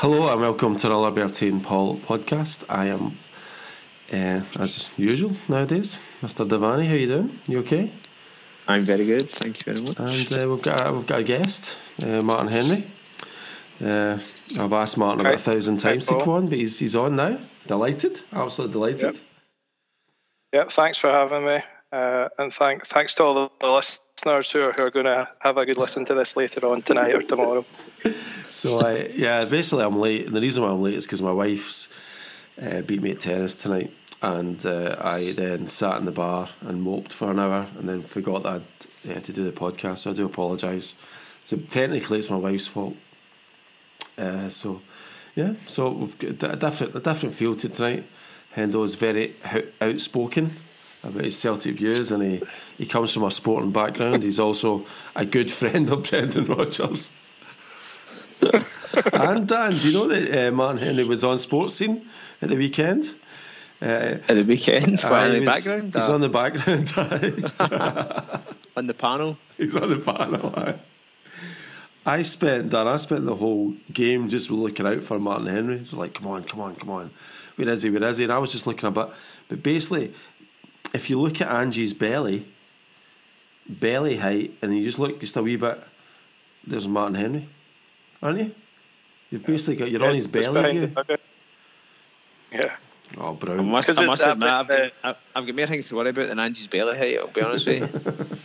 Hello and welcome to the Bertie and Paul podcast. I am, uh, as usual nowadays, Mr. Devani. How you doing? You okay? I'm very good, thank you very much. And uh, we've got we've got a guest, uh, Martin Henry. Uh, I've asked Martin about a thousand times to come on, but he's he's on now. Delighted, absolutely delighted. Yep, yep thanks for having me, uh, and thanks thanks to all the, listeners who are, who are going to have a good listen to this later on tonight or tomorrow. so I yeah, basically I'm late, and the reason why I'm late is because my wife's uh, beat me at tennis tonight, and uh, I then sat in the bar and moped for an hour, and then forgot that I had to do the podcast. So I do apologise. So technically, it's my wife's fault. Uh, so yeah, so we've got a different a different feel to tonight. Hendo is very outspoken about his Celtic views, and he, he comes from a sporting background. He's also a good friend of Brendan Rodgers. and Dan, do you know that uh, Martin Henry was on Sports Scene at the weekend? Uh, at the weekend, uh, in the was, background. He's on the background. on the panel. He's on the panel. I spent Dan. I spent the whole game just looking out for Martin Henry. It was like, come on, come on, come on. Where is he? Where is he? And I was just looking a bit. But basically, if you look at Angie's belly, belly height, and you just look just a wee bit, there's Martin Henry, aren't you? You've basically got you're yeah, on his belly. Yeah. Oh, brilliant. I must, I must admit, I've, got, I've got more things to worry about than Angie's belly height. I'll be honest with you.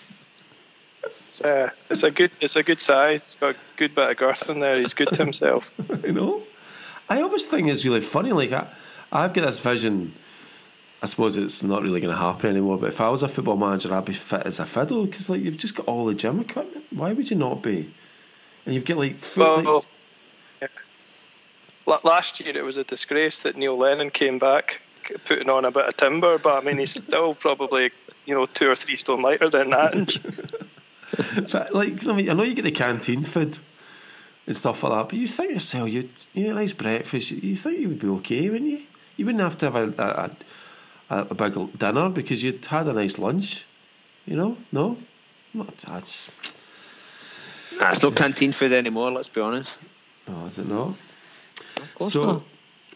it's, uh, it's a good, it's a good size. It's got a good bit of girth in there. He's good to himself. you know. I always think it's really funny. Like I, I've got this vision I suppose it's not really going to happen anymore. But if I was a football manager, I'd be fit as a fiddle because like you've just got all the gym equipment. Why would you not be? And you've got like well, like... Yeah. last year it was a disgrace that Neil Lennon came back putting on a bit of timber, but I mean he's still probably you know two or three stone lighter than that. like I mean, I know you get the canteen food and stuff like that, but you think yourself, you you a nice breakfast, you think you would be okay, wouldn't you? You wouldn't have to have a, a, a, a big dinner because you'd had a nice lunch. You know, no, that's. Nah, it's not canteen food anymore. Let's be honest. No, is it not? so, not.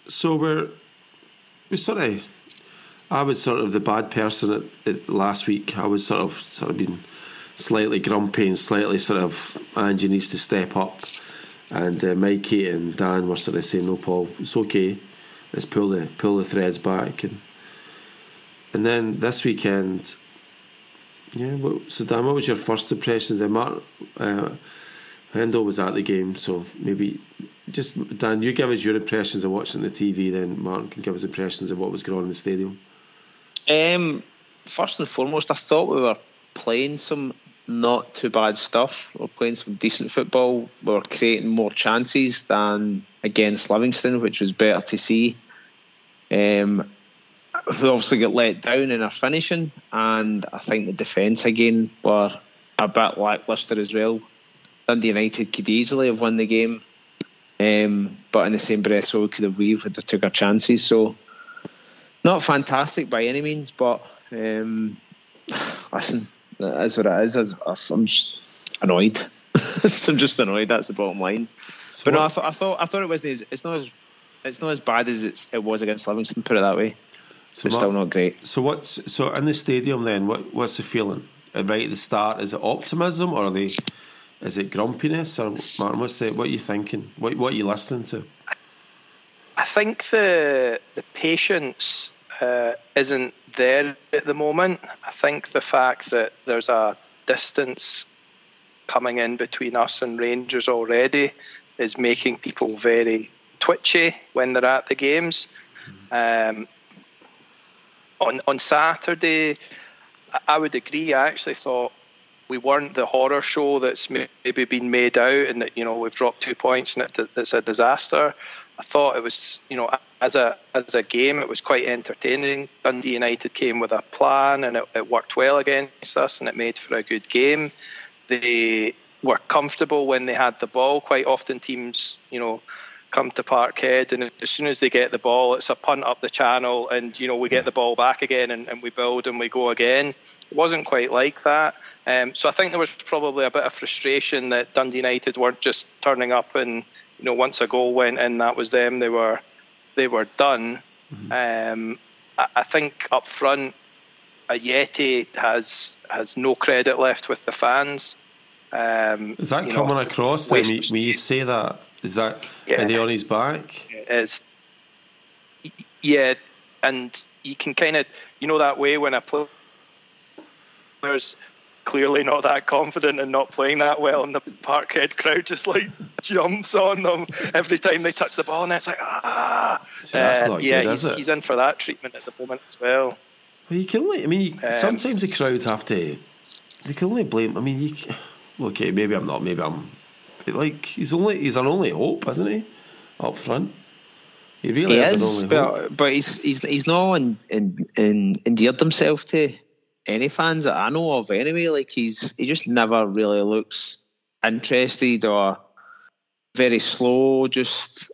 so we're we sort of. I was sort of the bad person at, at last week. I was sort of sort of been slightly grumpy and slightly sort of Angie needs to step up. And uh, Mikey and Dan were sort of saying, "No, Paul, it's okay. Let's pull the pull the threads back." And and then this weekend, yeah. so Dan, what was your first impressions? And Mark, uh, Hendo was at the game, so maybe just Dan, you give us your impressions of watching the TV. Then Martin can give us impressions of what was going on in the stadium. Um, first and foremost, I thought we were playing some not too bad stuff. We we're playing some decent football. We were creating more chances than against Livingston, which was better to see. Um, we obviously got let down in our finishing, and I think the defence again were a bit lacklustre as well. Dundee United could easily have won the game, um, but in the same breath, so we could have weaved if they took our chances. So, not fantastic by any means, but um, listen, that is what it is. I'm just annoyed. I'm just annoyed. That's the bottom line. So but no, I, th- I thought I thought it was. It's not as it's not as bad as it was against Livingston. Put it that way. So it's still not great. So what's so in the stadium then? What what's the feeling right at the start? Is it optimism or are they? Is it grumpiness or Martin? What's the, what are you thinking? What what are you listening to? I think the the patience uh, isn't there at the moment. I think the fact that there's a distance coming in between us and Rangers already is making people very twitchy when they're at the games. Um, on on Saturday, I would agree. I actually thought we weren't the horror show that's maybe been made out, and that you know we've dropped two points and it's a disaster. I thought it was, you know, as a as a game, it was quite entertaining. Dundee United came with a plan, and it, it worked well against us, and it made for a good game. They were comfortable when they had the ball. Quite often, teams, you know, come to Parkhead, and as soon as they get the ball, it's a punt up the channel, and you know we get the ball back again, and, and we build and we go again. It wasn't quite like that. Um, so I think there was probably a bit of frustration that Dundee United weren't just turning up and you know, once a goal went in, that was them. They were they were done. Mm-hmm. Um, I, I, think up front, Ajeti has has no credit left with the fans. Um, is that coming know, across? When you, when you say that, is that yeah, are they on his back? It is. Yeah, and you can kind of you know that way when a player's clearly not that confident and not playing that well, and the Parkhead crowd just like jumps on them every time they touch the ball, and it's like ah, See, uh, yeah, good, he's, he's, in for that treatment at the moment as well. Well, you can only, I mean, you, um, sometimes the crowd have to, they can only blame. I mean, you, okay, maybe I'm not, maybe I'm, like he's only, he's an only hope, isn't he, up front. He really he is, but, but he's he's he's not in, in, in endeared himself to any fans that I know of anyway. Like he's he just never really looks interested or very slow. Just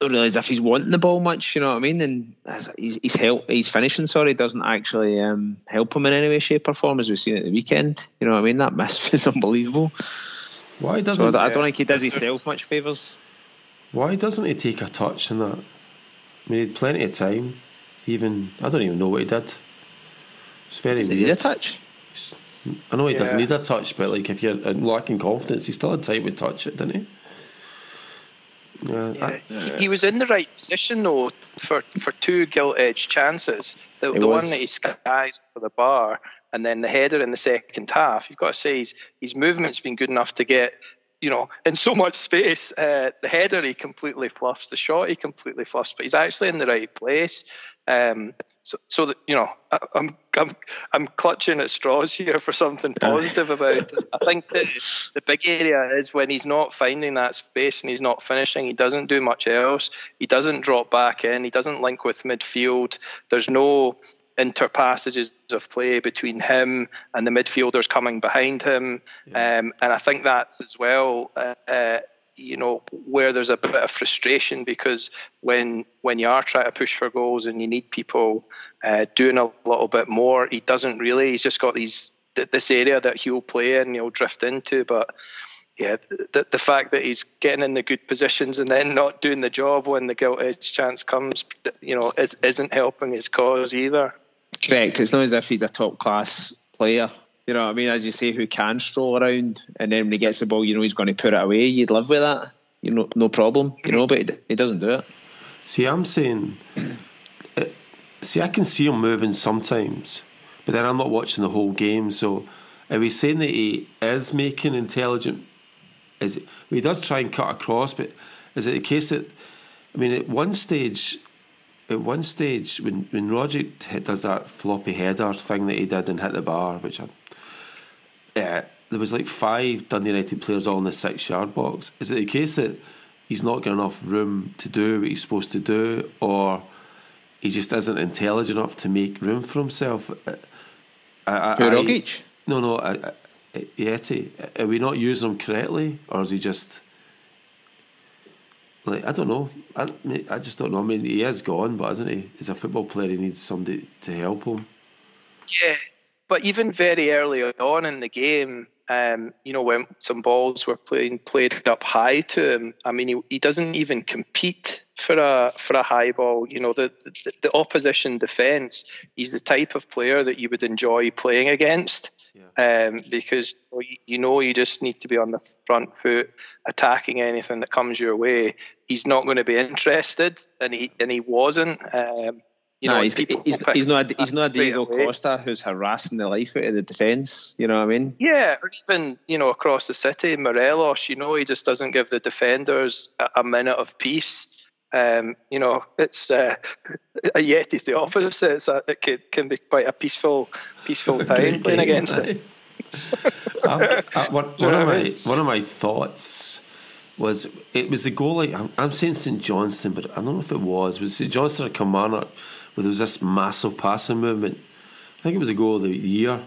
don't really as if he's wanting the ball much. You know what I mean? And he's he's help he's finishing. Sorry, doesn't actually um, help him in any way, shape, or form as we've seen at the weekend. You know what I mean? That miss was unbelievable. Why doesn't so I don't think he does himself much favours. Why doesn't he take a touch in that? I mean, he had plenty of time. Even I don't even know what he did. It's very Does he need a touch? I know he yeah. doesn't need a touch, but like if you're lacking confidence, he still had time to touch it, didn't he? Uh, yeah. I, uh, he was in the right position though for, for two gilt edge chances. The, the one that he skies for the bar, and then the header in the second half. You've got to say his his movement's been good enough to get you know, in so much space. Uh, the header he completely fluffs, the shot he completely fluffs, but he's actually in the right place. Um, so, so that you know, I, am I'm I'm clutching at straws here for something positive about it. I think the the big area is when he's not finding that space and he's not finishing. He doesn't do much else. He doesn't drop back in. He doesn't link with midfield. There's no interpassages of play between him and the midfielders coming behind him. Yeah. Um, and I think that's as well, uh, uh, you know, where there's a bit of frustration because when when you are trying to push for goals and you need people uh, doing a little bit more, he doesn't really. He's just got these this area that he'll play and he'll drift into, but yeah, the, the fact that he's getting in the good positions and then not doing the job when the gilt edge chance comes, you know, is, isn't helping his cause either. Correct. It's not as if he's a top class player. You know what I mean? As you say, who can stroll around and then when he gets the ball, you know he's going to put it away. You'd live with that. You know, no problem. You know, but he doesn't do it. See, I'm saying, uh, see, I can see him moving sometimes, but then I'm not watching the whole game. So, are we saying that he is making intelligent? Is it? Well, he does try and cut across, but is it a case that? I mean, at one stage, at one stage when when Rogic does that floppy header thing that he did and hit the bar, which I, uh, there was like five Dundee United players all in the six yard box. Is it the case that he's not got enough room to do what he's supposed to do, or he just isn't intelligent enough to make room for himself? Uh, I, Rogic? No, no, I, I, Yeti. Are we not using him correctly, or is he just? Like I don't know. I I just don't know. I mean, he is gone, but isn't he? As a football player, he needs somebody to help him. Yeah, but even very early on in the game, um, you know, when some balls were playing played up high to him, I mean, he, he doesn't even compete for a for a high ball. You know, the, the the opposition defence. He's the type of player that you would enjoy playing against yeah. um, because you know you just need to be on the front foot, attacking anything that comes your way. He's not going to be interested, and he and he wasn't. Um, you no, know, he's, he's, he's, not he's not Diego Costa who's harassing the life out of the defence. You know what I mean? Yeah, or even you know across the city, Morelos. You know he just doesn't give the defenders a, a minute of peace. Um, you know, it's uh, Ajeti's the opposite. It's a, it can, can, be quite a peaceful, peaceful time playing against it. I, I, one, one of my one of my thoughts was it was the goal. Like I'm, I'm saying St Johnstone, but I don't know if it was was St Johnstone or Kilmarnock where there was this massive passing movement. I think it was a goal of the year,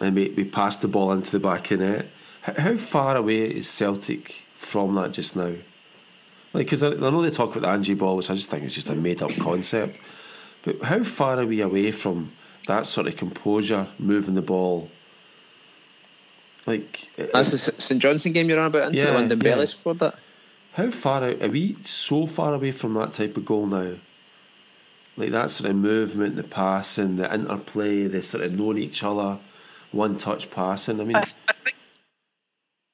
and we, we passed the ball into the back of net. How far away is Celtic from that just now? Like, because I, I, know they talk about the Angie ball, which I just think is just a made up concept. But how far are we away from that sort of composure, moving the ball? Like uh, that's the St Johnstone game you're on about, into yeah, London yeah. Scored that. How far out are we? So far away from that type of goal now. Like that sort of movement, the passing, the interplay, the sort of knowing each other, one touch passing. I mean, I, I think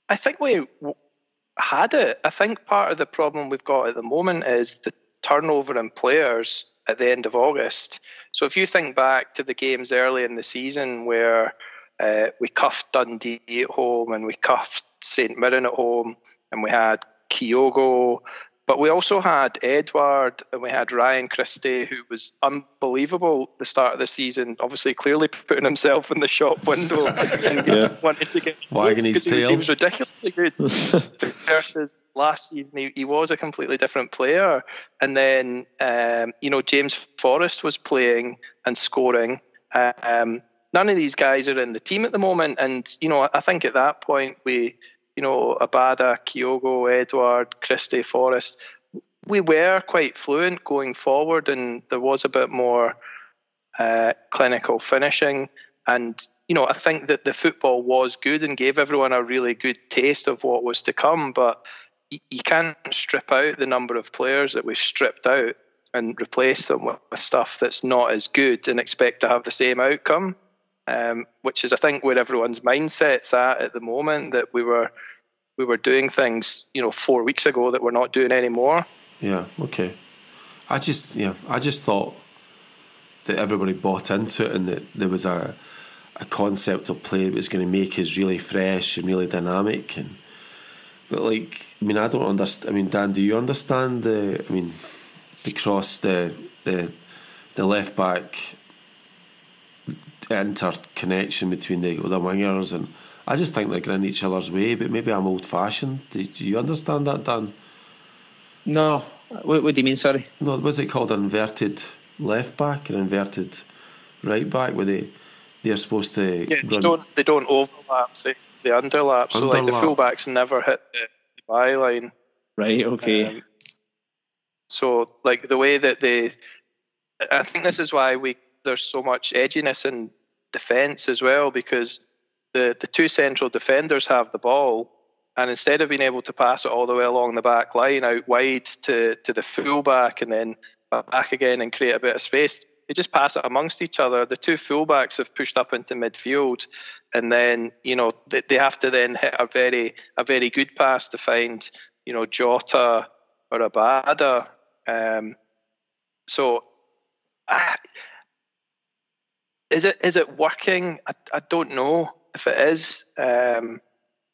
I think we had it. I think part of the problem we've got at the moment is the turnover in players at the end of August. So if you think back to the games early in the season where uh, we cuffed Dundee at home and we cuffed St Mirren at home and we had Kyogo but we also had Edouard and we had Ryan Christie, who was unbelievable the start of the season. Obviously, clearly putting himself in the shop window and yeah. wanted to get wagging his tail. He was, he was ridiculously good. Versus last season, he, he, was a completely different player. And then, um, you know, James Forrest was playing and scoring. Um, none of these guys are in the team at the moment, and you know, I think at that point we you know, Abada, Kyogo, Edouard, Christie, Forrest, we were quite fluent going forward, and there was a bit more uh, clinical finishing. And you know, I think that the football was good and gave everyone a really good taste of what was to come. But you can't strip out the number of players that we've stripped out and replace them with, with stuff that's not as good and expect to have the same outcome um, which is I think where everyone's mindset's at at the moment. That we were we were doing things, you know, four weeks ago that we're not doing anymore. Yeah. Okay. I just yeah, I just thought that everybody bought into it and that there was a a concept of play that was going to make us really fresh and really dynamic and but like I mean I don't understand I mean Dan do you understand the I mean the cross the the the left back interconnection between the, the wingers, and I just think they're going each other's way. But maybe I'm old fashioned. Do, do, you understand that, Dan? No. What, what do you mean? Sorry. No, was it called inverted left back and inverted right back? Where they they're supposed to yeah, they don't they don't overlap. They, they underlap. So like the fullbacks never hit the, the byline. Right. Okay. Um, so like the way that they, I think this is why we there's so much edginess in defence as well because the, the two central defenders have the ball, and instead of being able to pass it all the way along the back line out wide to, to the fullback and then back again and create a bit of space, they just pass it amongst each other. The two fullbacks have pushed up into midfield, and then you know they, they have to then hit a very a very good pass to find you know Jota or Abada. Um, so. I, is it is it working? I, I don't know if it is. Um,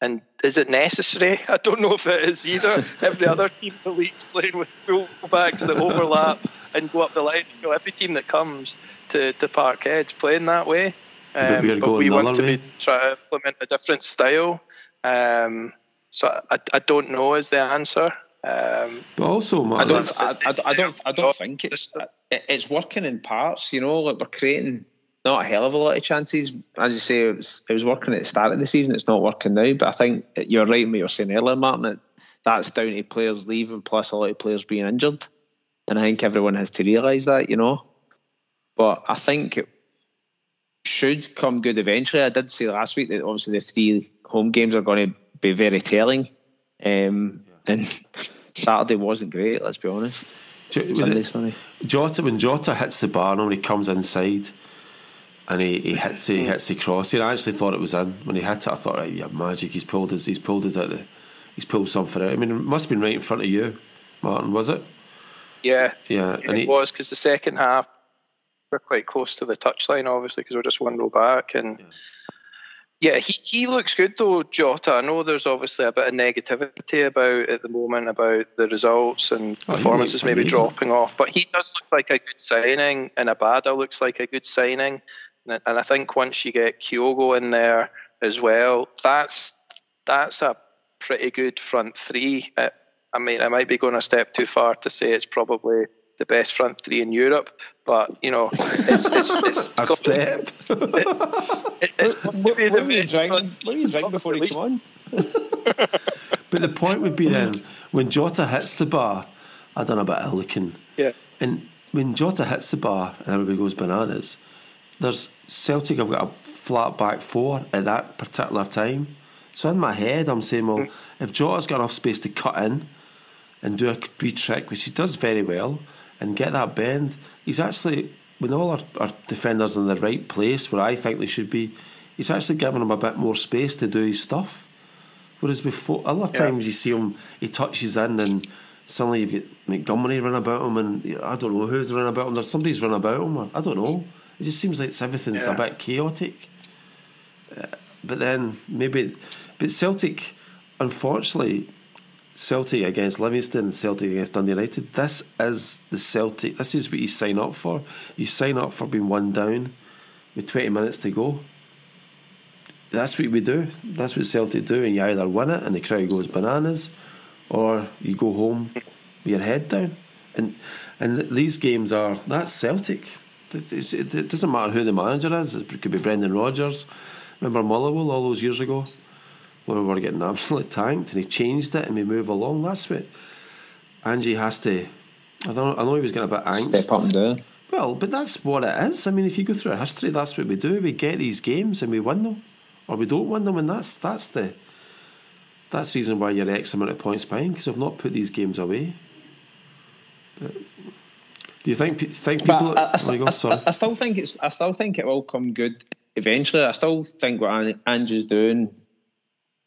and is it necessary? I don't know if it is either. Every other team in the league's playing with full backs that overlap and go up the line. You know, every team that comes to, to Parkhead's playing that way. Um, but, but we want to be, try to implement a different style. Um, so I, I don't know is the answer. Um, but also, man, I don't, I, I, I, don't, I don't think it's it's working in parts. You know, like we're creating not a hell of a lot of chances. As you say, it was, it was working at the start of the season. It's not working now. But I think you're right in what you were saying earlier, Martin. That that's down to players leaving plus a lot of players being injured. And I think everyone has to realise that, you know. But I think it should come good eventually. I did say last week that obviously the three home games are going to be very telling. Um, and Saturday wasn't great, let's be honest. Jota, when Jota hits the bar, he comes inside, and he, he hits he hits the cross. I actually thought it was in when he hit it. I thought, right, yeah, magic. He's pulled his he's pulled his out. The, he's pulled something out. I mean, it must have been right in front of you, Martin. Was it? Yeah, yeah, and it he, was because the second half we're quite close to the touchline, obviously, because we're just one row back, and. Yeah. Yeah, he, he looks good though, Jota. I know there's obviously a bit of negativity about at the moment about the results and oh, performances maybe dropping off, but he does look like a good signing, and Abada looks like a good signing. And I think once you get Kyogo in there as well, that's that's a pretty good front three. Uh, I mean, I might be going a step too far to say it's probably the best front three in Europe, but you know, it's, it's, it's a step. it, it's to be the best. What are you drinking before you come on? but the point would be then when Jota hits the bar, I don't know about looking. Yeah. And when Jota hits the bar and everybody goes bananas, there's Celtic have got a flat back four at that particular time. So in my head, I'm saying, well, mm. if Jota's got enough space to cut in, and do a wee trick, which he does very well, and get that bend. He's actually, when all our, our defenders in the right place where I think they should be, he's actually giving them a bit more space to do his stuff. Whereas before, other times yeah. you see him, he touches in and suddenly you've got Montgomery run about him and I don't know who's run about him. There's somebody's run about him. Or, I don't know. It just seems like everything's yeah. a bit chaotic. Uh, but then maybe, but Celtic, unfortunately, Celtic against Livingston, Celtic against Dundee United. This is the Celtic. This is what you sign up for. You sign up for being one down with 20 minutes to go. That's what we do. That's what Celtic do. And you either win it and the crowd goes bananas, or you go home with your head down. And and these games are that's Celtic. It doesn't matter who the manager is. It could be Brendan Rodgers. Remember Motherwell all those years ago? where we were getting absolutely tanked, and he changed it, and we move along. That's what Angie has to. I don't. I know he was getting a bit angst. Step up and down. Well, but that's what it is. I mean, if you go through history, that's what we do. We get these games and we win them, or we don't win them, and that's that's the that's the reason why you're X amount of points behind because I've not put these games away. But do you think think people? I, I, I, I, still think it's. I still think it will come good eventually. I still think what Andrew's doing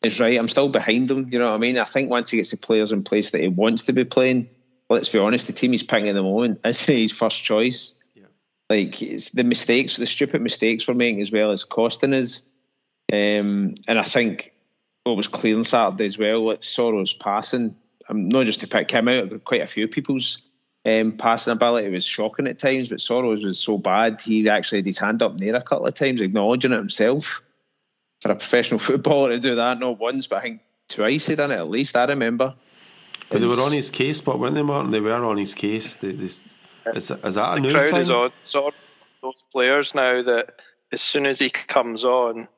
is right. I'm still behind him. You know what I mean? I think once he gets the players in place that he wants to be playing, let's be honest, the team he's picking at the moment is his first choice. Yeah. Like it's the mistakes, the stupid mistakes we're making as well as costing us. Um, and I think what was clear on Saturday as well, like Soro's passing. I'm not just to pick him out, but quite a few people's um, passing ability was shocking at times, but Soro's was so bad he actually had his hand up there a couple of times, acknowledging it himself for a professional footballer to do that, not once, but I think twice he done it at least. I remember. But they were on his case, but when they weren't they, Martin? They were on his case. They, they, is, is that a the new crowd thing? is on sort of those players now that as soon as he comes on,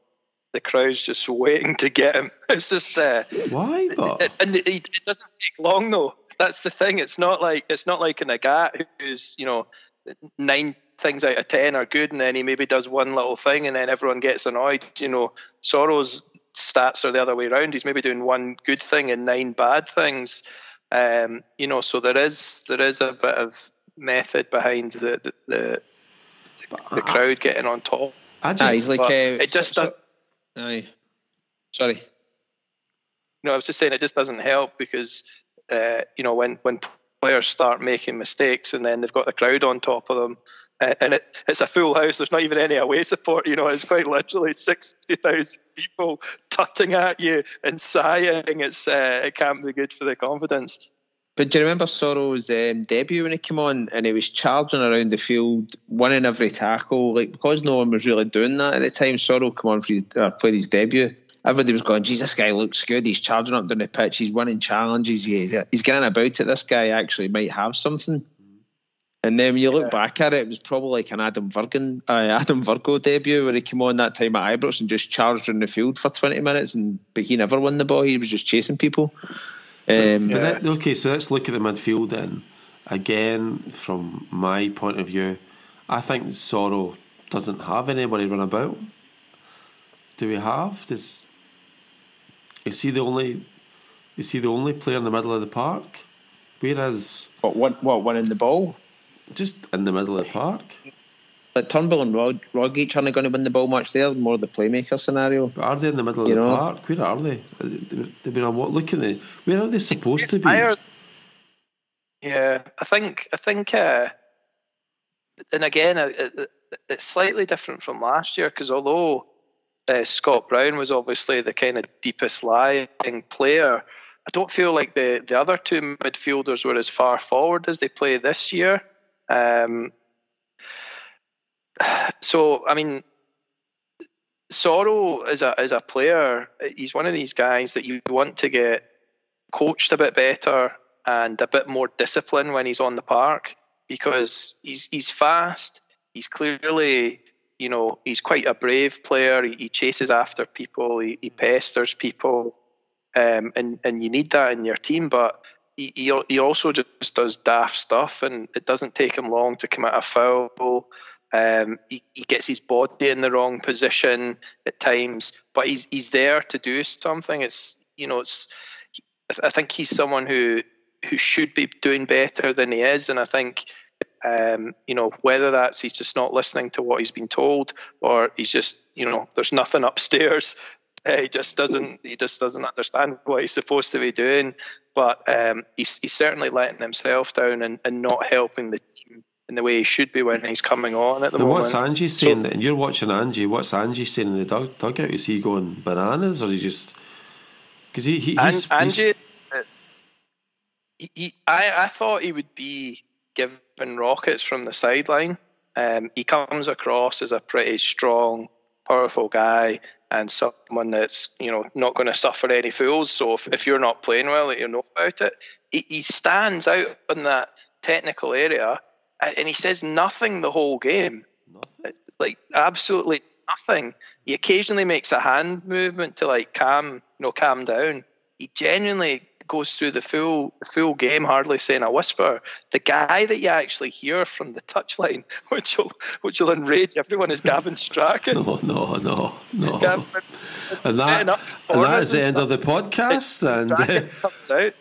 the crowd's just waiting to get him. It's just uh, why, but and it, it, doesn't take long though. That's the thing. It's not like it's not like an Agat who's you know nine things out of ten are good, and then he maybe does one little thing, and then everyone gets annoyed. You know, Soro's stats are the other way around. He's maybe doing one good thing and nine bad things. Um, you know, so there is there is a bit of method behind the the, the, the crowd getting on top. I just, he's like uh, it just so, does. Aye. Sorry. No, I was just saying it just doesn't help because uh, you know when when players start making mistakes and then they've got the crowd on top of them, and it, it's a full house. There's not even any away support. You know, it's quite literally sixty thousand people tutting at you and sighing. It's uh, it can't be good for the confidence. But do you remember Soro's um, debut when he came on and he was charging around the field, winning every tackle? Like because no one was really doing that at the time. Soro came on for his uh, played his debut. Everybody was going, "Jesus, this guy looks good. He's charging up down the pitch. He's winning challenges. He's he's getting about it. This guy actually might have something." And then when you look yeah. back at it, it was probably like an Adam Virgan, uh, Adam Virgo debut where he came on that time at Ibrox and just charged in the field for 20 minutes, and but he never won the ball. He was just chasing people. Um, but, that, okay, so let's look at the midfield then. Again, from my point of view, I think Soro doesn't have anybody run about. Do we have? Does is he the only? Is he the only player in the middle of the park? Whereas what? What? What? Winning the ball? just in the middle of the park. Like Turnbull and Rod, Rogic aren't going to win the ball much there, more the playmaker scenario. But are they in the middle of the know? park? Where are they? They've been on what? Look at the. Where are they supposed to be? Yeah, I think I think, uh, and again, uh, it's slightly different from last year because although uh, Scott Brown was obviously the kind of deepest lying player, I don't feel like the, the other two midfielders were as far forward as they play this year. Um, so, I mean, Soro as a as a player, he's one of these guys that you want to get coached a bit better and a bit more discipline when he's on the park because he's he's fast. He's clearly, you know, he's quite a brave player. He, he chases after people. He, he pesters people um, and and you need that in your team. But he, he, he also just does daft stuff, and it doesn't take him long to commit a foul. Um, he, he gets his body in the wrong position at times, but he's he's there to do something. It's you know it's I think he's someone who who should be doing better than he is, and I think. Um, you know, whether that's he's just not listening to what he's been told, or he's just, you know, there's nothing upstairs. Uh, he just doesn't. He just doesn't understand what he's supposed to be doing. But um, he's, he's certainly letting himself down and, and not helping the team in the way he should be when he's coming on at the and moment. what's Angie saying? So, and you're watching Angie. What's Angie saying in the dug, dugout? Is he going bananas, or is he just because he, he he's, Angie? He's, uh, he, he, I I thought he would be given rockets from the sideline. Um, he comes across as a pretty strong, powerful guy and someone that's you know not going to suffer any fools. So if, if you're not playing well, you know about it. He, he stands out in that technical area, and he says nothing the whole game. Nothing. Like absolutely nothing. He occasionally makes a hand movement to like calm, you know, calm down. He genuinely goes through the full full game, hardly saying a whisper. The guy that you actually hear from the touchline, which will which will enrage everyone, is Gavin Strachan. No, no, no, no. Gavin, and that, and that is the end of the podcast. and uh, comes out.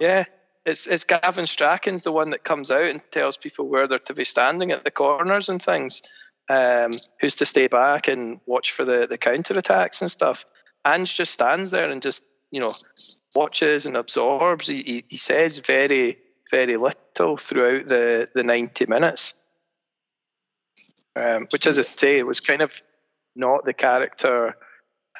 Yeah, it's it's Gavin Strachan's the one that comes out and tells people where they're to be standing at the corners and things. Um, who's to stay back and watch for the the counter attacks and stuff. Ange just stands there and just you know watches and absorbs. He, he, he says very, very little throughout the, the 90 minutes. Um, which, as I say, was kind of not the character.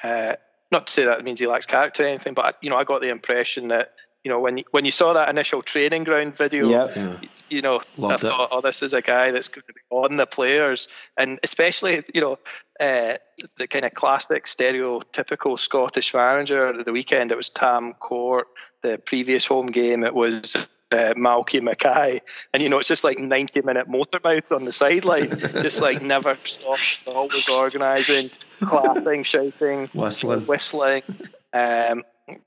Uh, not to say that means he lacks character or anything, but you know, I got the impression that you know when you, when you saw that initial training ground video, yep. You know, Loved I thought, it. oh, this is a guy that's going to be on the players, and especially you know uh, the kind of classic stereotypical Scottish manager. At the weekend, it was Tam Court. The previous home game, it was uh, Malky Mackay, and you know it's just like ninety minute motorbikes on the sideline, just like never stop, always organising, clapping, shouting, whistling, whistling. Um,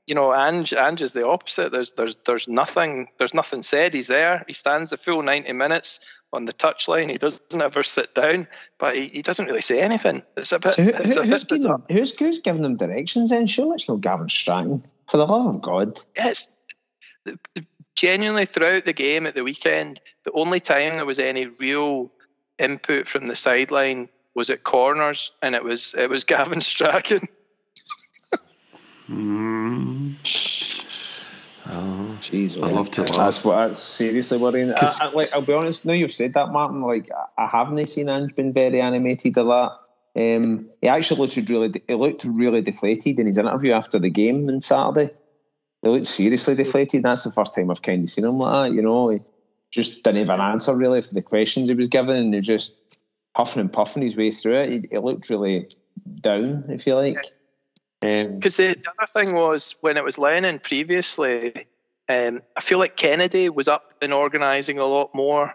you know, Ange, Ange is the opposite. There's there's there's nothing there's nothing said. He's there. He stands the full ninety minutes on the touchline. He doesn't ever sit down, but he, he doesn't really say anything. It's a bit. So who, who, who's, bit them, who's, who's giving them directions then? Surely it's not Gavin Strachan. For the love of God. Yes. Genuinely, throughout the game at the weekend, the only time there was any real input from the sideline was at corners, and it was it was Gavin Strachan. Mm. Oh, jeez! I love to laugh. That's what that's seriously worrying. I, I, like, I'll be honest. Now you've said that, Martin. Like, I haven't seen Ange been very animated a lot. Um, he actually looked really, he looked really deflated in his interview after the game on Saturday. He looked seriously deflated. That's the first time I've kind of seen him like that. You know, he just didn't have an answer really for the questions he was given, and he was just puffing and puffing his way through it. He, he looked really down, if you like. Because um, the, the, other thing was when it was Lennon previously, um, I feel like Kennedy was up and organising a lot more.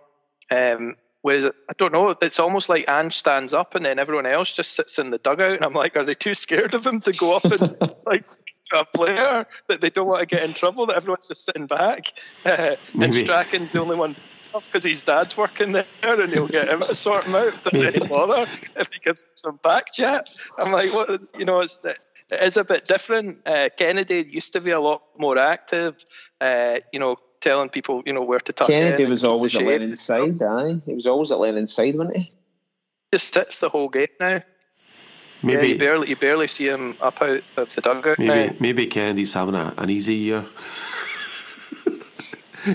Um, whereas I don't know, it's almost like Ange stands up and then everyone else just sits in the dugout, and I'm like, are they too scared of him to go up and like a player that they don't want to get in trouble? That everyone's just sitting back, uh, and Strachan's the only one because his dad's working there and he'll get him to sort him out if there's any bother if he gives him some back chat. I'm like, what? You know, it's it is a bit different. Uh, Kennedy used to be a lot more active, uh, you know, telling people, you know, where to touch. Kennedy was always at Lennon's side, aye. He was always at Lennon's side, wasn't he? Just sits the whole game now. Maybe yeah, you barely you barely see him up out of the dugout. Maybe now. maybe Kennedy's having a, an easy year.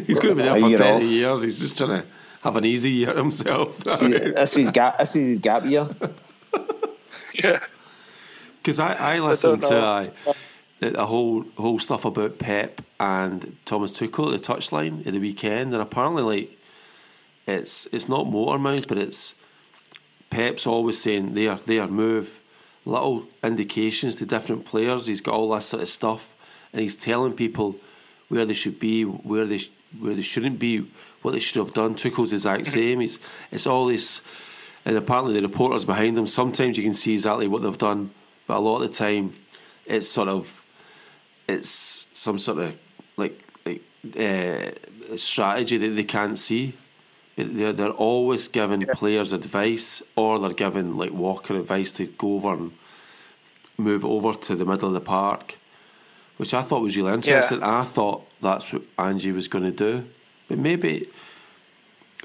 He's going to be there for thirty off. years. He's just trying to have an easy year himself. See, this is gap. This is his gap year. yeah. Because I, I listened I to uh, a whole whole stuff about Pep and Thomas Tuchel at the touchline at the weekend, and apparently, like it's it's not motor mouth, but it's Pep's always saying there, there, move, little indications to different players. He's got all that sort of stuff, and he's telling people where they should be, where they where they shouldn't be, what they should have done. Tuchel's exact mm-hmm. same. It's it's all this, and apparently the reporters behind them. Sometimes you can see exactly what they've done but a lot of the time it's sort of it's some sort of like, like uh, strategy that they can't see. They're, they're always giving players advice, or they're giving like Walker advice to go over and move over to the middle of the park, which I thought was really interesting. Yeah. I thought that's what Angie was going to do. But maybe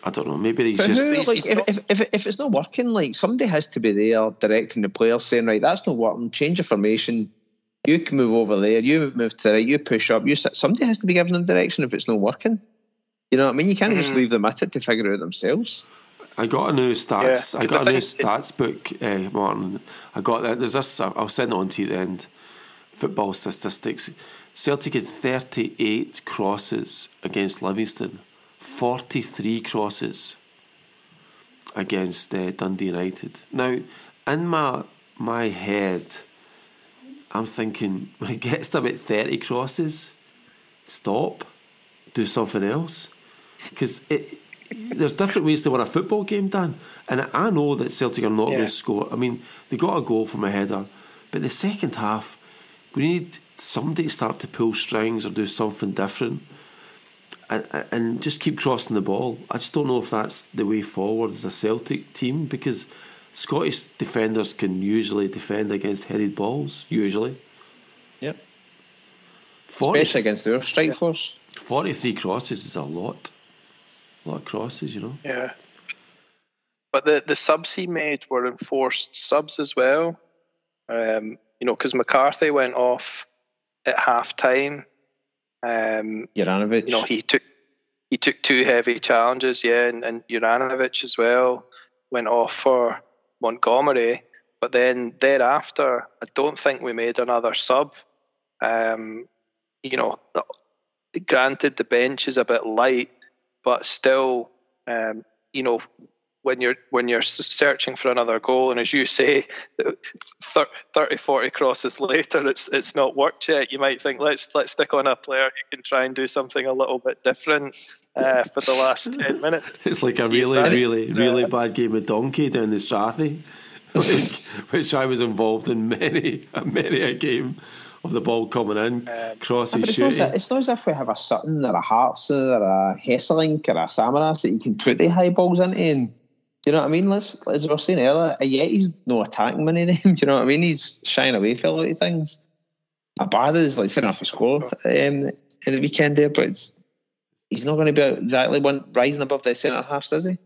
I don't know. Maybe he's but just. Who, like, if, if, if, if it's not working, like somebody has to be there directing the players, saying, "Right, that's not working. Change your formation. You can move over there. You move to the right. You push up. You somebody has to be giving them direction if it's not working. You know what I mean? You can't mm. just leave them at it to figure it out themselves. I got a new stats. Yeah, I got I a new stats book, uh, Martin. I got that. There's this. I'll send it on to you at the end. Football statistics. Celtic had 38 crosses against Livingston. 43 crosses against uh, Dundee United. Now, in my my head, I'm thinking when it gets to about 30 crosses, stop, do something else. Because there's different ways to win a football game, Dan. And I know that Celtic are not yeah. going to score. I mean, they got a goal from a header, but the second half, we need somebody to start to pull strings or do something different and, and just keep crossing the ball. I just don't know if that's the way forward as a Celtic team because Scottish defenders can usually defend against headed balls, usually. Yep. 40, Especially against their strike force. 43 crosses is a lot. A lot of crosses, you know. Yeah. But the, the subs he made were enforced subs as well. Um, you know, because McCarthy went off at half time um, Juranovic. You know, he took he took two heavy challenges, yeah, and, and Juranovic as well went off for Montgomery. But then thereafter, I don't think we made another sub. Um, you know, granted the bench is a bit light, but still, um, you know, when you're when you're searching for another goal, and as you say, 30, 40 crosses later, it's it's not worked yet. You might think let's let's stick on a player who can try and do something a little bit different uh, for the last ten minutes. It's like a really really really bad game of donkey down the Strathy, like, which I was involved in many many a game of the ball coming in, um, crosses it's shooting. Not, it's not as if we have a Sutton or a Hartson or a Hesselink or a Samaras that you can put the high balls into and you know what I mean? Let's, as we were saying earlier, yet he's no attacking many of them. Do you know what I mean? He's shying away from a lot of things. Abada is like fair enough he scored um, in the weekend there, but he's not going to be exactly one rising above the centre halves, does he?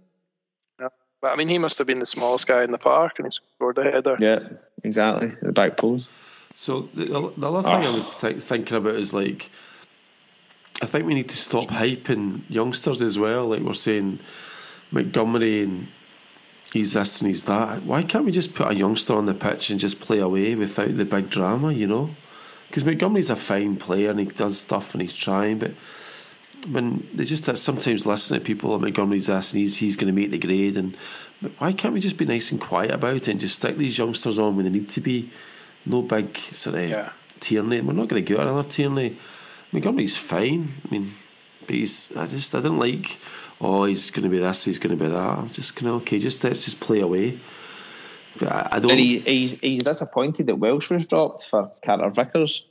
Yeah. But I mean, he must have been the smallest guy in the park and he scored a header. Yeah, exactly. The back post. So the, the other thing oh. I was th- thinking about is like, I think we need to stop hyping youngsters as well. Like we're saying, Montgomery and he's this and he's that. Why can't we just put a youngster on the pitch and just play away without the big drama, you know? Because Montgomery's a fine player and he does stuff and he's trying, but when they just sometimes listen to people like Montgomery's this and he's, he's going to make the grade, and why can't we just be nice and quiet about it and just stick these youngsters on when they need to be? No big sort of yeah. Tierney. We're not going to get another Tierney. Montgomery's fine. I mean, but he's. I just I didn't like oh, he's going to be this, he's going to be that. I'm just kind of okay, just let's just play away. But I, I don't. And he, he's he's disappointed that Welsh was dropped for Carter Vickers.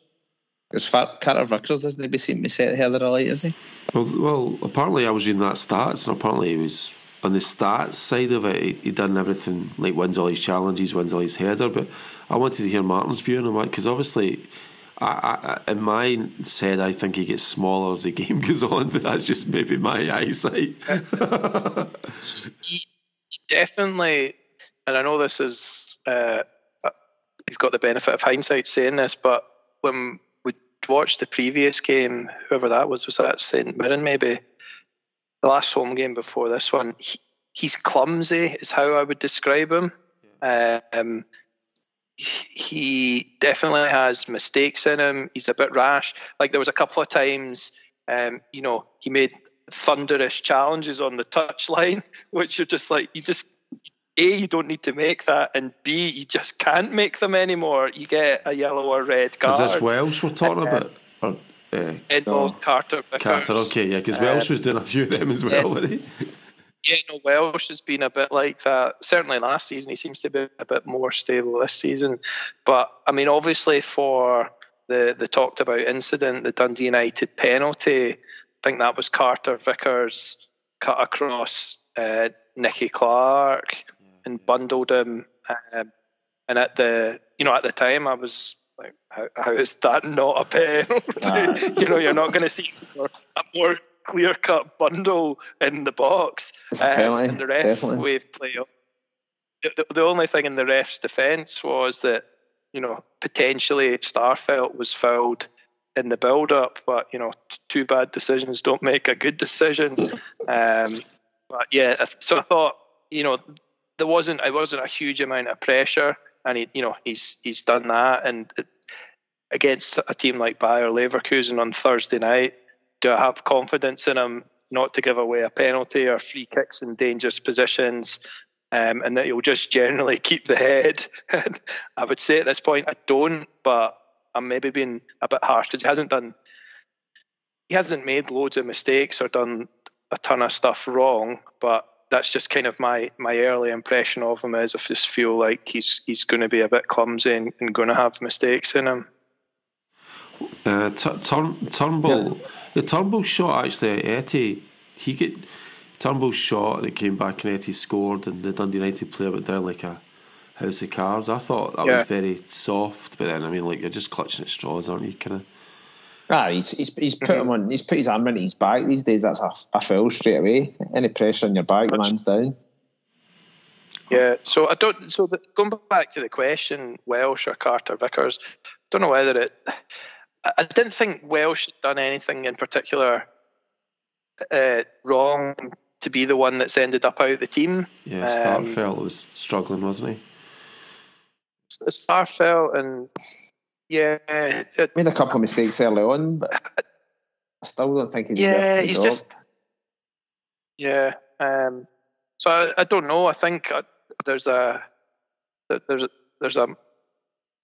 Because Carter Vickers doesn't be seem to set here the light, is he? Well, well, apparently I was reading that stats, and apparently he was on the stats side of it. He, he done everything like wins all his challenges, wins all his header. But I wanted to hear Martin's view on him because obviously I, I, in my head, I think he gets smaller as the game goes on, but that's just maybe my eyesight. he, definitely, and I know this is, uh, you've got the benefit of hindsight saying this, but when we watched the previous game, whoever that was, was that St Mirren maybe? The last home game before this one, he, he's clumsy, is how I would describe him. Yeah. Um, he definitely has mistakes in him. He's a bit rash. Like there was a couple of times, um, you know, he made thunderous challenges on the touchline, which are just like you just a you don't need to make that, and b you just can't make them anymore. You get a yellow or red card. Is this Welsh we're talking uh, about? Or, uh, no. Carter. Carter, okay, yeah, because Welsh um, was doing a few of them as well, wasn't he? Yeah, no, Welsh has been a bit like that. Certainly last season, he seems to be a bit more stable this season. But I mean, obviously, for the the talked about incident, the Dundee United penalty, I think that was Carter Vickers cut across uh, Nicky Clark and bundled him. Um, and at the you know at the time, I was Like, how, how is that not a penalty? you know, you're not going to see a more clear cut bundle in the box. Uh, and the ref definitely. wave play up. The, the only thing in the ref's defence was that, you know, potentially Starfelt was fouled in the build up, but, you know, two bad decisions don't make a good decision. Um, but yeah, so I thought, you know, there wasn't it wasn't a huge amount of pressure, and he, you know, he's he's done that, and against a team like Bayer Leverkusen on Thursday night, do I have confidence in him not to give away a penalty or free kicks in dangerous positions? Um, and that he'll just generally keep the head. I would say at this point I don't, but I'm maybe being a bit harsh because he hasn't done, he hasn't made loads of mistakes or done a ton of stuff wrong. But that's just kind of my my early impression of him is I just feel like he's he's going to be a bit clumsy and, and going to have mistakes in him. Uh, t- turn, Turnbull, yeah. The Turnbull shot actually, Etty, he get Turnbull shot and it came back and Etty scored and the Dundee United player went down like a house of cards. I thought that yeah. was very soft, but then I mean, like you're just clutching at straws, aren't you? Kind of. Ah, he's, he's, he's put him on. He's put his arm into his back these days. That's a, a foul straight away. Any pressure on your back, Which, man's down. Yeah. So I don't. So the, going back to the question, Welsh or Carter Vickers, don't know whether it. I didn't think Welsh had done anything in particular uh, wrong to be the one that's ended up out of the team. Yeah, Starfelt um, was struggling, wasn't he? Starfelt and yeah, it, made a couple of mistakes early on, but I still don't think he's yeah, he's just yeah. Um, so I, I, don't know. I think uh, there's a there's a, there's a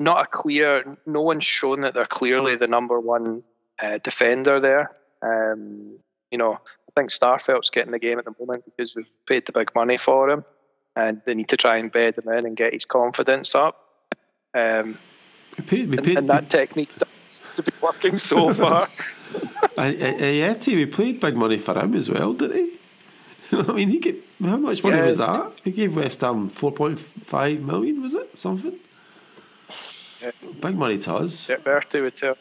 not a clear. No one's shown that they're clearly the number one uh, defender there. Um, you know, I think Starfelt's getting the game at the moment because we've paid the big money for him, and they need to try and bed him in and get his confidence up. Um, we paid, we paid, and, and that technique doesn't seem to be working so far. Ajeti, we paid big money for him as well, didn't he? I mean, he gave, how much money yeah. was that? He gave West Ham 4.5 million, was it? Something? Yeah. Big money to us. Yeah, Bertie would tell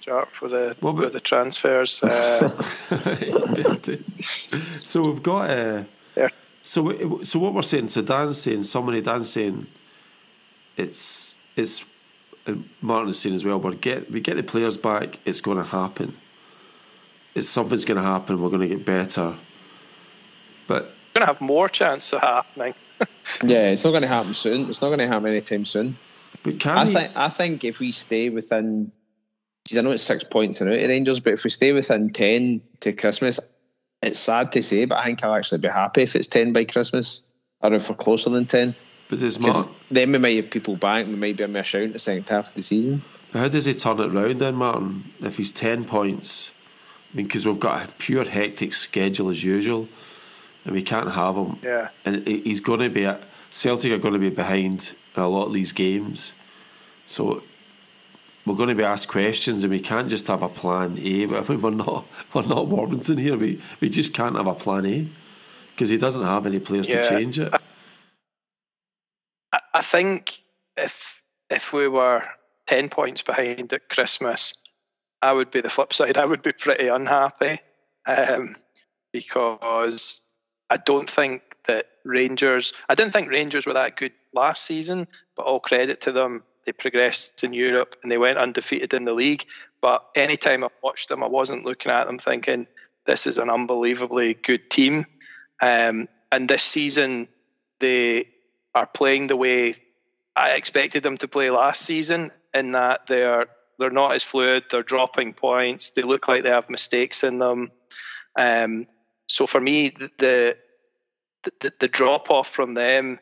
sharp for the well, for the transfers. Uh, so we've got. Uh, yeah. So so what we're saying. So Dan's saying somebody Dan's saying it's it's Martin is saying as well. We get we get the players back. It's going to happen. It's something's going to happen. We're going to get better. But we're going to have more chance of happening. yeah, it's not going to happen soon. It's not going to happen anytime soon. But can I he... think I think if we stay within, geez, I know it's six points in out of Rangers, but if we stay within ten to Christmas, it's sad to say, but I think I'll actually be happy if it's ten by Christmas, or if we're closer than ten. But there's Mark. Then we might have people back. We might be a shout in the second half of the season. But how does he turn it round then, Martin? If he's ten points, I mean, because we've got a pure hectic schedule as usual, and we can't have him. Yeah. And he's going to be at Celtic are going to be behind in a lot of these games, so we're going to be asked questions, and we can't just have a plan A. But we're not we're not Warburton here. We we just can't have a plan A because he doesn't have any players yeah. to change it. I think if if we were ten points behind at Christmas, I would be the flip side. I would be pretty unhappy um, because I don't think that Rangers. I didn't think Rangers were that good last season, but all credit to them. They progressed in Europe and they went undefeated in the league. But anytime I watched them, I wasn't looking at them thinking this is an unbelievably good team. Um, and this season, they are playing the way I expected them to play last season, in that they're they're not as fluid, they're dropping points, they look like they have mistakes in them. Um, so for me, the the, the drop off from them,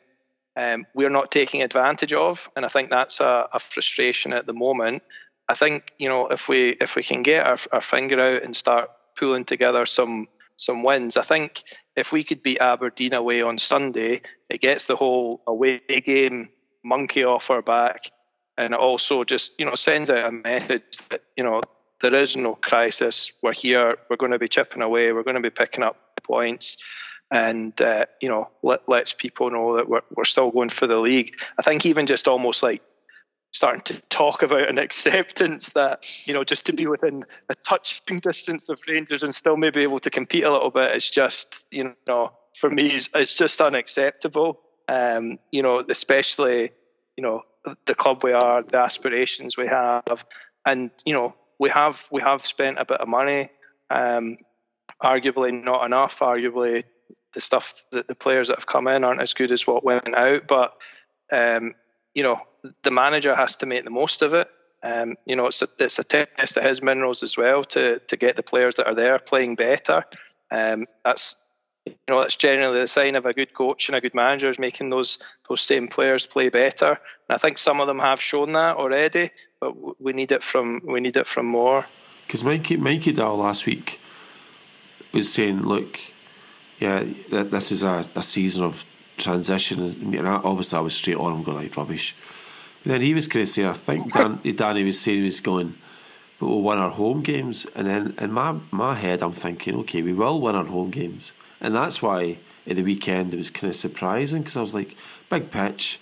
um, we're not taking advantage of, and I think that's a, a, frustration at the moment. I think you know if we if we can get our, our finger out and start pulling together some some wins. I think if we could beat Aberdeen away on Sunday, it gets the whole away game monkey off our back, and it also just you know sends out a message that you know there is no crisis. We're here. We're going to be chipping away. We're going to be picking up points, and uh, you know let, lets people know that we're we're still going for the league. I think even just almost like starting to talk about an acceptance that you know just to be within a touching distance of Rangers and still maybe able to compete a little bit is just you know for me it's, it's just unacceptable. Um, you know, especially you know the club we are, the aspirations we have, and you know we have we have spent a bit of money. Um, arguably not enough. Arguably the stuff that the players that have come in aren't as good as what went out. But um, you know the manager has to make the most of it. Um, you know it's a, it's a test of his minerals as well to to get the players that are there playing better. Um, that's you know that's generally the sign of a good coach and a good manager is making those those same players play better. And I think some of them have shown that already, but we need it from we need it from more. Because Mikey Mikey Dahl last week was saying, look, yeah, this is a, a season of transition. And obviously, I was straight on I'm going like rubbish. But then he was kind of saying, I think Dan, Danny was saying he was going, but we'll win our home games. And then in my my head, I'm thinking, okay, we will win our home games, and that's why at the weekend it was kind of surprising because I was like, big pitch.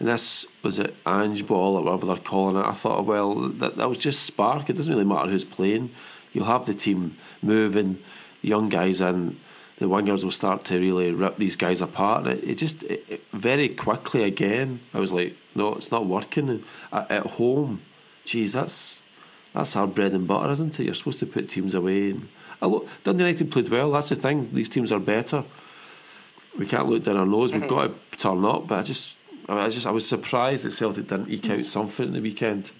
And this was it Ange ball or whatever they're calling it. I thought, well, that, that was just spark. It doesn't really matter who's playing. You'll have the team moving, young guys in, the wingers will start to really rip these guys apart. It, it just it, it, very quickly again. I was like, no, it's not working. At, at, home, geez, that's that's our bread and butter, isn't it? You're supposed to put teams away. And Dundee United played well. That's the thing. These teams are better. We can't look down our nose. We've mm-hmm. got to turn up. But I just, I just, I was surprised that Celtic didn't eke out something in the weekend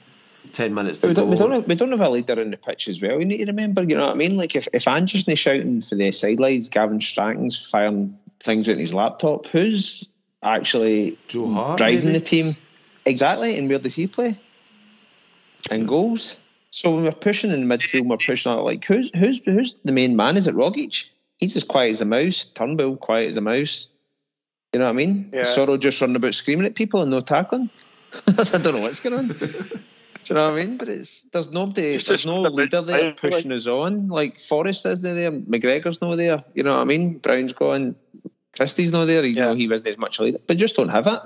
ten minutes we don't, we don't, have, we don't have a leader in the pitch as well. You need to remember, you know what I mean? Like if if Anderson is shouting for the sidelines, Gavin Strachan's firing things out his laptop. Who's actually Joe Hart, driving maybe? the team? Exactly, and where does he play? And goals. So when we're pushing in the midfield, we're pushing out like who's who's who's the main man? Is it Rogic? He's as quiet as a mouse. Turnbull quiet as a mouse. You know what I mean? Yeah. Soro just running about screaming at people and no tackling. I don't know what's going on. Do you know what I mean? But it's there's nobody, it's there's no leader there pushing us on. Like Forrest isn't there, McGregor's not there. You know what I mean? Brown's gone, Christie's not there. You yeah. know he wasn't as much leader, but just don't have it.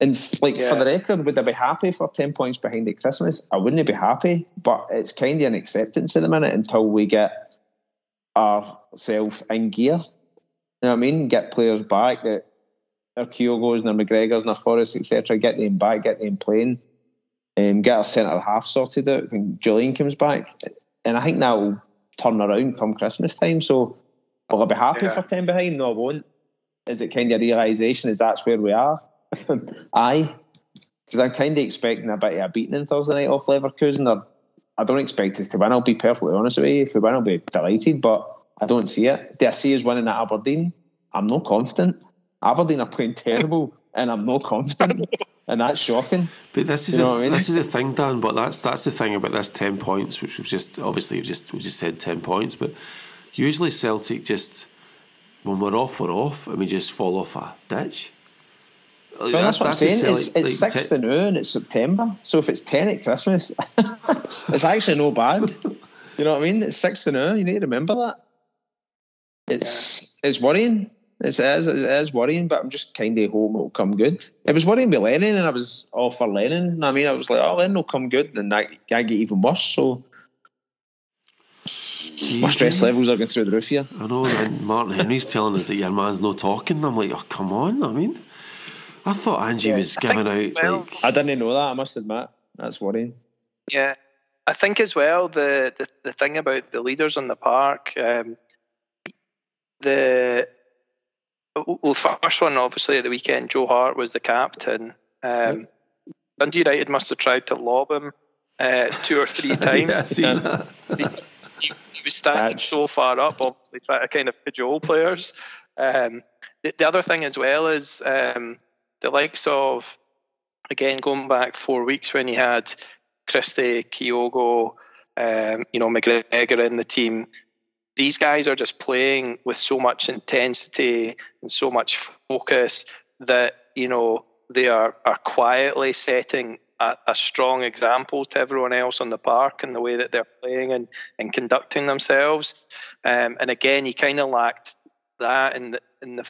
And like yeah. for the record, would I be happy for ten points behind at Christmas? I wouldn't be happy, but it's kind of an acceptance at the minute until we get ourselves in gear. You know what I mean? Get players back that our Kyogos and our McGregors and their Forrests, etc. Get them back, get them playing um, get our centre half sorted out when Jullien comes back. And I think that will turn around come Christmas time. So will I be happy yeah. for 10 behind? No, I won't. Is it kind of a realisation is that's where we are? Aye. Because I'm kind of expecting a bit of a beating in Thursday night off Leverkusen. Or I don't expect us to win. I'll be perfectly honest with you. If we win, I'll be delighted. But I don't see it. Do I see us winning at Aberdeen? I'm not confident. Aberdeen are playing terrible, and I'm not confident. and that's shocking. But this is a, I mean? this is the thing, Dan. But that's that's the thing about this ten points, which we've just obviously we've just we just said ten points. But usually Celtic just when we're off, we're off, and we just fall off a ditch. Well, that's, that's, what I'm saying. It's, it's like, six to noon. It's September, so if it's ten at Christmas, it's actually no bad. You know what I mean? It's six to noon. You need to remember that. It's yeah. it's worrying. It's, it, is, it is worrying, but I'm just kind of hoping it'll come good. It was worrying me Lennon, and I was all for Lennon. I mean, I was like, oh, Lennon will come good, and that can get even worse. So Jeez, my stress levels are going through the roof here. I know, and Martin Henry's telling us that your man's no talking. I'm like, oh, come on. I mean, I thought Angie yeah, was giving out. Well, like, I didn't know that. I must admit, that's worrying. Yeah, I think as well the the, the thing about the leaders on the park, um, the well, first one obviously at the weekend, Joe Hart was the captain. Um, Dundee United must have tried to lob him uh, two or three times. yeah, he, he, he, was standing so far up, obviously trying to kind of cajole players. Um, the, the, other thing as well is um, the likes of again going back four weeks when he had Christie, Kyogo, um, you know McGregor in the team these guys are just playing with so much intensity and so much focus that you know they are are quietly setting a, a, strong example to everyone else on the park and the way that they're playing and, and conducting themselves. Um, and again, you kind of lacked that in the in the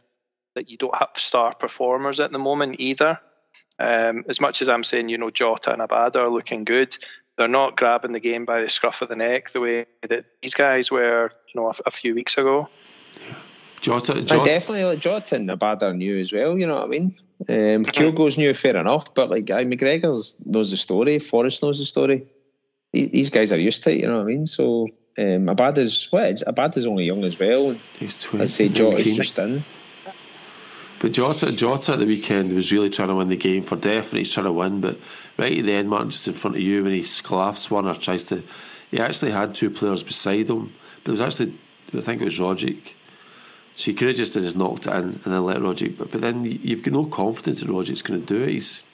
that you don't have star performers at the moment either. Um, as much as I'm saying, you know, Jota and Abada are looking good, they're not grabbing the game by the scruff of the neck the way that these guys were, you know, a, a few weeks ago. Jota, Jota. I definitely like Jota and Abada new as well. You know what I mean? Um, Kyogo's new, fair enough, but like guy McGregor knows the story. Forrest knows the story. These guys are used to it. You know what I mean? So um, Abada's what? Abada's only young as well. He's twenty. I'd say Jota's just in. But Jota, Jota at the weekend was really trying to win the game for definite. He's trying to win, but right at the end, Martin, just in front of you, when he sclaffs one or tries to, he actually had two players beside him. But it was actually, I think it was Rogic. So he could have just, just knocked it in and then let Rogic. But, but then you've got no confidence that Rogic's going to do it. He's,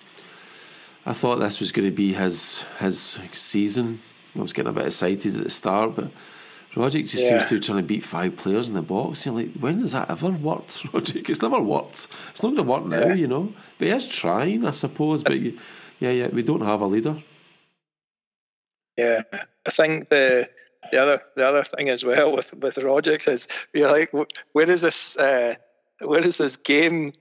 I thought this was going to be his his season. I was getting a bit excited at the start, but Rogic just yeah. seems to be trying to beat five players in the box. You're like, when has that ever worked, Rogic? It's never worked. It's not going to work now, yeah. you know. But he is trying, I suppose. But you, yeah, yeah, we don't have a leader. Yeah, I think the the other the other thing as well with with Rogic is you're like, where is this? Uh, where is this game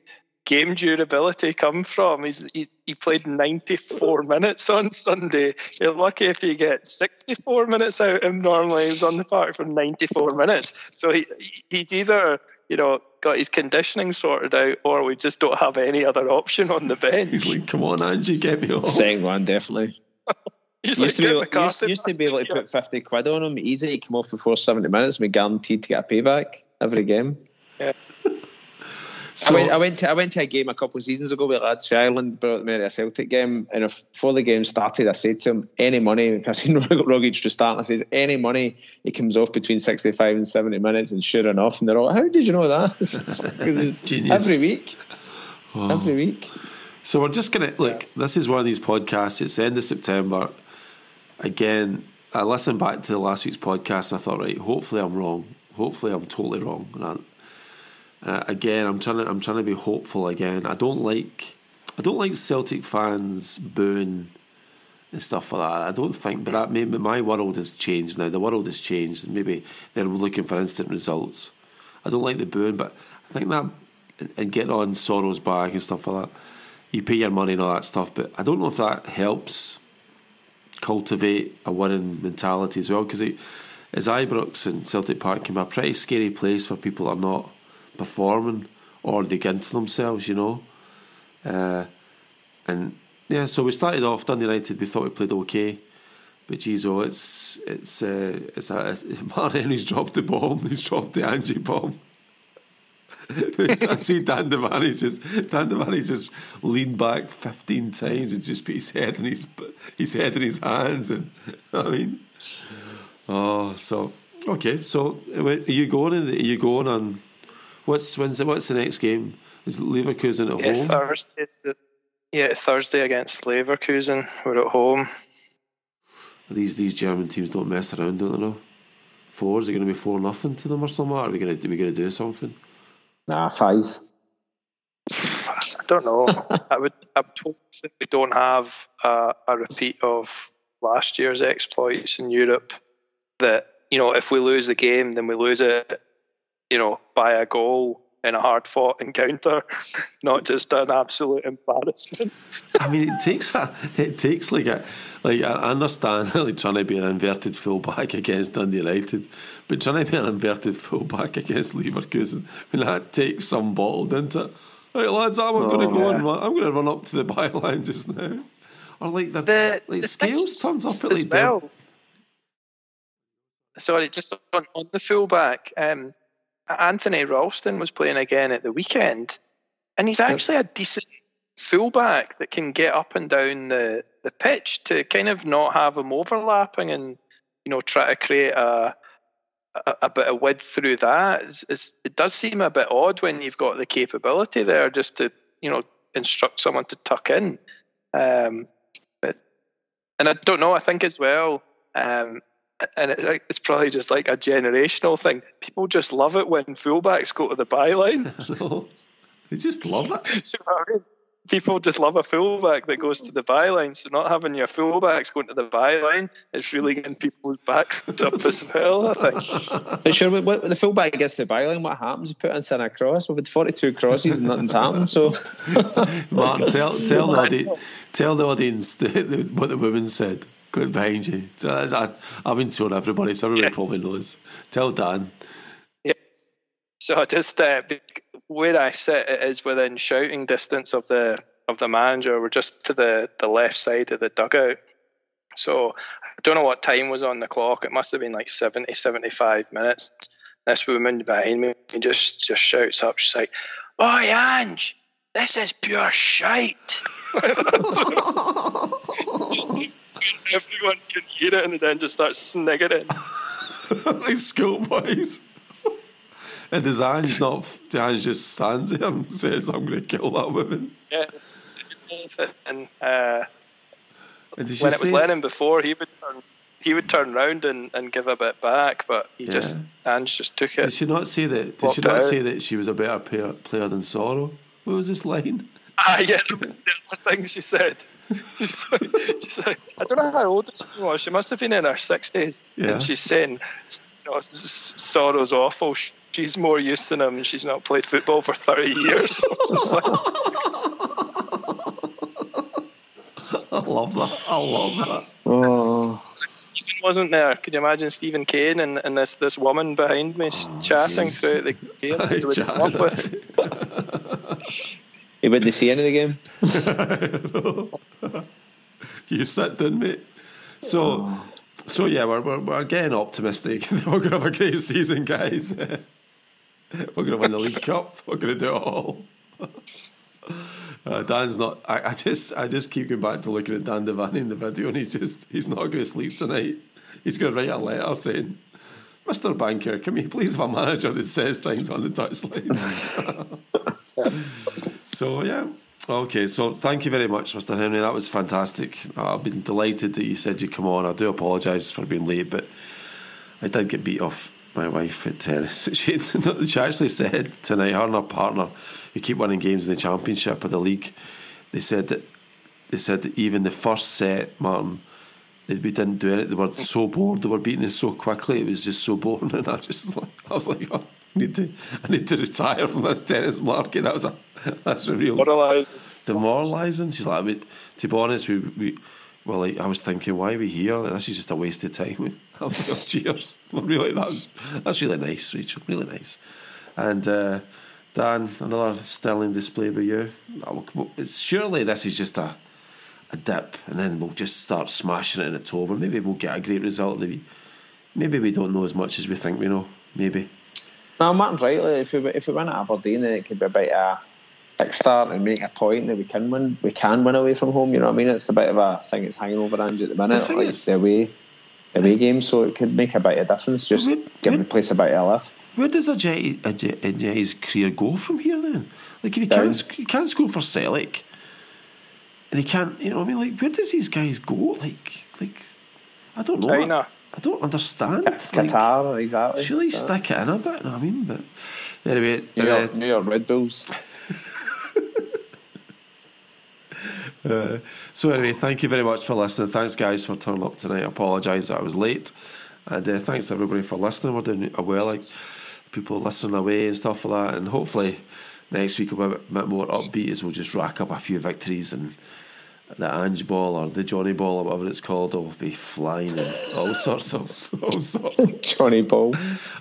game durability come from? He's, he's, he played 94 minutes on Sunday. You're lucky if you get 64 minutes out of him. Normally, he's on the park for 94 minutes. So he he's either you know got his conditioning sorted out, or we just don't have any other option on the bench. He's like, "Come on, Angie, get me off." Second one, definitely. used, like, to be able, used, used, to be able to put 50 quid on him easy, He come off before 70 minutes, and be guaranteed to get a payback every game. Yeah. So, I went. I went to. I went to a game a couple of seasons ago with lads from Ireland, brought them a Celtic game, and if, before the game started, I said to him, "Any money?" I seen Rogic to start, and I says, "Any money?" He comes off between sixty-five and seventy minutes, and sure enough, and they're all, "How did you know that?" Because it's Genius. every week, oh. every week. So we're just gonna look. This is one of these podcasts. It's the end of September. Again, I listened back to the last week's podcast, and I thought, right, hopefully I'm wrong. Hopefully I'm totally wrong. And uh, again, I'm trying to I'm trying to be hopeful again. I don't like I don't like Celtic fans booing and stuff like that. I don't think, but that maybe my world has changed now. The world has changed. Maybe they're looking for instant results. I don't like the booing, but I think that and getting on Soro's back and stuff like that. You pay your money and all that stuff, but I don't know if that helps cultivate a winning mentality as well. Because as Ibrox and Celtic Park can be a pretty scary place for people that are not performing or into themselves, you know. Uh, and yeah, so we started off Dundee United. We thought we played okay, but geez, oh, it's it's uh, it's a, Martin. He's dropped the bomb. He's dropped the Angie bomb. I see Dan Devaney just Dan Devaney just leaned back fifteen times and just put his head in his his head in his hands, and I mean, oh, so okay. So are you going? Are you going on What's when's the, what's the next game? Is Leverkusen at yeah, home? Thursday. The, yeah, Thursday against Leverkusen. We're at home. These these German teams don't mess around, don't they? Know? Four? Is it going to be four nothing to them or something? Are we going to are we going to do something? Nah, five. I don't know. I would. I would hope that we don't have a, a repeat of last year's exploits in Europe. That you know, if we lose the game, then we lose it you know, by a goal in a hard fought encounter, not just an absolute embarrassment. I mean, it takes a, it takes like a, like I understand like trying to be an inverted fullback against Dundee United, but trying to be an inverted fullback against Leverkusen, I mean that takes some bottle, doesn't it? Right, lads, I'm oh, going to go yeah. and run, I'm going to run up to the byline just now, or like the, the like the scales turns up at like well. Sorry, just on, on the fullback. Um, Anthony Ralston was playing again at the weekend, and he's actually a decent fullback that can get up and down the, the pitch to kind of not have him overlapping and you know try to create a a, a bit of width through that. It's, it's, it does seem a bit odd when you've got the capability there just to you know instruct someone to tuck in. Um, but and I don't know. I think as well. Um, and it's probably just like a generational thing. People just love it when fullbacks go to the byline. no, they just love it. People just love a fullback that goes to the byline. So not having your fullbacks going to the byline is really getting people's backs up as well. I think. But sure, when the fullback gets to the byline, what happens? You put in a cross. We've had forty-two crosses and nothing's happened. So, Martin, tell tell the audience, tell the audience the, the, what the woman said. Going behind you. So I, have been told everybody, so everybody yeah. probably knows. Tell Dan. Yes. So I just uh, where I sit is within shouting distance of the of the manager. We're just to the, the left side of the dugout. So I don't know what time was on the clock. It must have been like 70, 75 minutes. This woman behind me just just shouts up. She's like, "Oh, Ange, this is pure shite." Everyone can hear it and then just starts sniggering. like schoolboys. And does Ange not? Ange just stands there and says, "I'm going to kill that woman." Yeah, and uh, when it was Lennon before, he would turn, he would turn round and, and give a bit back, but he yeah. just Ange just took it. Did she not say that? Did she not say that she was a better player, player than Soro? What was this line? Ah, yeah, the last thing she said. She's like, she's like, I don't know how old she was. She must have been in her sixties, yeah. and she's saying, know, Soro's awful she's more used than him. She's not played football for 30 years. I love that. I love that. Oh. Stephen wasn't there. Could you imagine Stephen Kane and, and this, this woman behind me oh, chatting geez. throughout the game? Would he wouldn't see any of the game. you sit, didn't mate. So, oh. so yeah, we're, we're, we're getting optimistic. we're going to have a great season, guys. We're going to win the League Cup. We're going to do it all. Uh, Dan's not. I, I, just, I just keep going back to looking at Dan Devaney in the video, and he's just, he's not going to sleep tonight. He's going to write a letter saying, "Mr. Banker, can we please have a manager that says things on the touchline?" So yeah, okay. So thank you very much, Mr. Henry. That was fantastic. I've been delighted that you said you'd come on. I do apologise for being late, but I did get beat off my wife at tennis. She, she actually said tonight, her and her partner, who keep winning games in the championship or the league, they said that they said that even the first set, Martin, we didn't do it. They were so bored. They were beating us so quickly. It was just so boring. And I just, I was like, oh, need to, I need to retire from this tennis market. That was a, that's a real demoralising. Demoralising. She's like, I mean, to be honest, we, we well, like, I was thinking, why are we here? Like, this is just a waste of time. I was like, oh, cheers. really, that's that's really nice, Rachel. Really nice. And uh, Dan, another sterling display by you. It's, surely this is just a a dip, and then we'll just start smashing it in October. Maybe we'll get a great result. Maybe, maybe we don't know as much as we think we know. Maybe. No, Martin's right. Like, if we if we win at Aberdeen, then it could be a bit of a kickstart and make a point that we can win. We can win away from home. You know what I mean? It's a bit of a thing. It's hanging over Ange at the minute, like the away away game. So it could make a bit of difference. Just where, give the place a bit of a lift. Where does Ajeti's career go from here then? Like if he Down. can't he can't score for Celtic, and he can't, you know, what I mean, like where does these guys go? Like, like I don't know. China. I, don't understand. Qatar, like, exactly. Surely so. stick it in a bit. You know what I mean, but anyway, New York, uh, New York Red Bulls. Uh, so anyway, thank you very much for listening. Thanks, guys, for turning up tonight. I apologise that I was late, and uh, thanks everybody for listening. We're doing a well, like people listening away and stuff like that. And hopefully next week will be a bit more upbeat as we'll just rack up a few victories and the Ange ball or the Johnny ball or whatever it's called will be flying and all sorts of all sorts. Of. Johnny ball.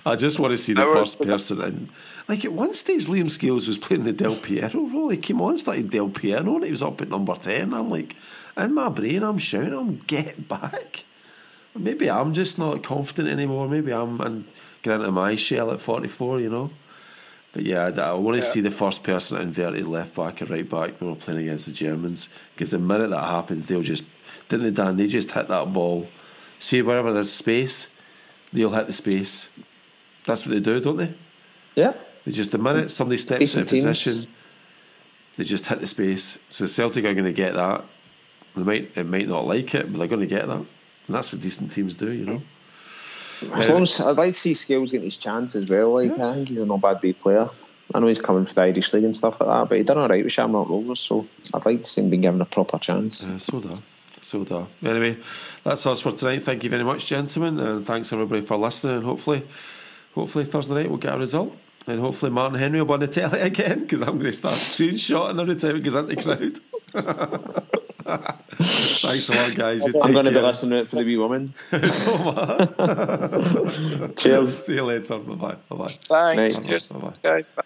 I just want to see the first person and like at one stage, Liam Scales was playing the Del Piero role. He came on, started Del Piero, and he was up at number 10. I'm like, in my brain, I'm shouting him, get back. Maybe I'm just not confident anymore. Maybe I'm and getting into my shell at 44, you know. But yeah, I, I want to yeah. see the first person inverted left back and right back when we're playing against the Germans. Because the minute that happens, they'll just, didn't they, Dan? They just hit that ball. See, wherever there's space, they'll hit the space. That's what they do, don't they? Yeah. They just the minute somebody steps Decent in position, they just hit the space. So Celtic are going to get that. They might it might not like it, but they're going to get that, and that's what decent teams do, you know. As long as I'd like to see Scales getting his chance as well. Like yeah. I think he's a not bad B player. I know he's coming for the Irish League and stuff like that, but he done all right with Shamrock Rovers, so I'd like to see him being given a proper chance. Uh, so da, so da. Anyway, that's us for tonight. Thank you very much, gentlemen, and thanks everybody for listening. And hopefully, hopefully Thursday night we'll get a result. And hopefully Martin Henry will be on the telly again because I'm going to start screenshotting every time he goes into the crowd. Thanks a lot, guys. You I'm going to be listening to it for the wee woman. Cheers. See you later. Bye bye. Bye bye. Thanks. Cheers, guys. Bye.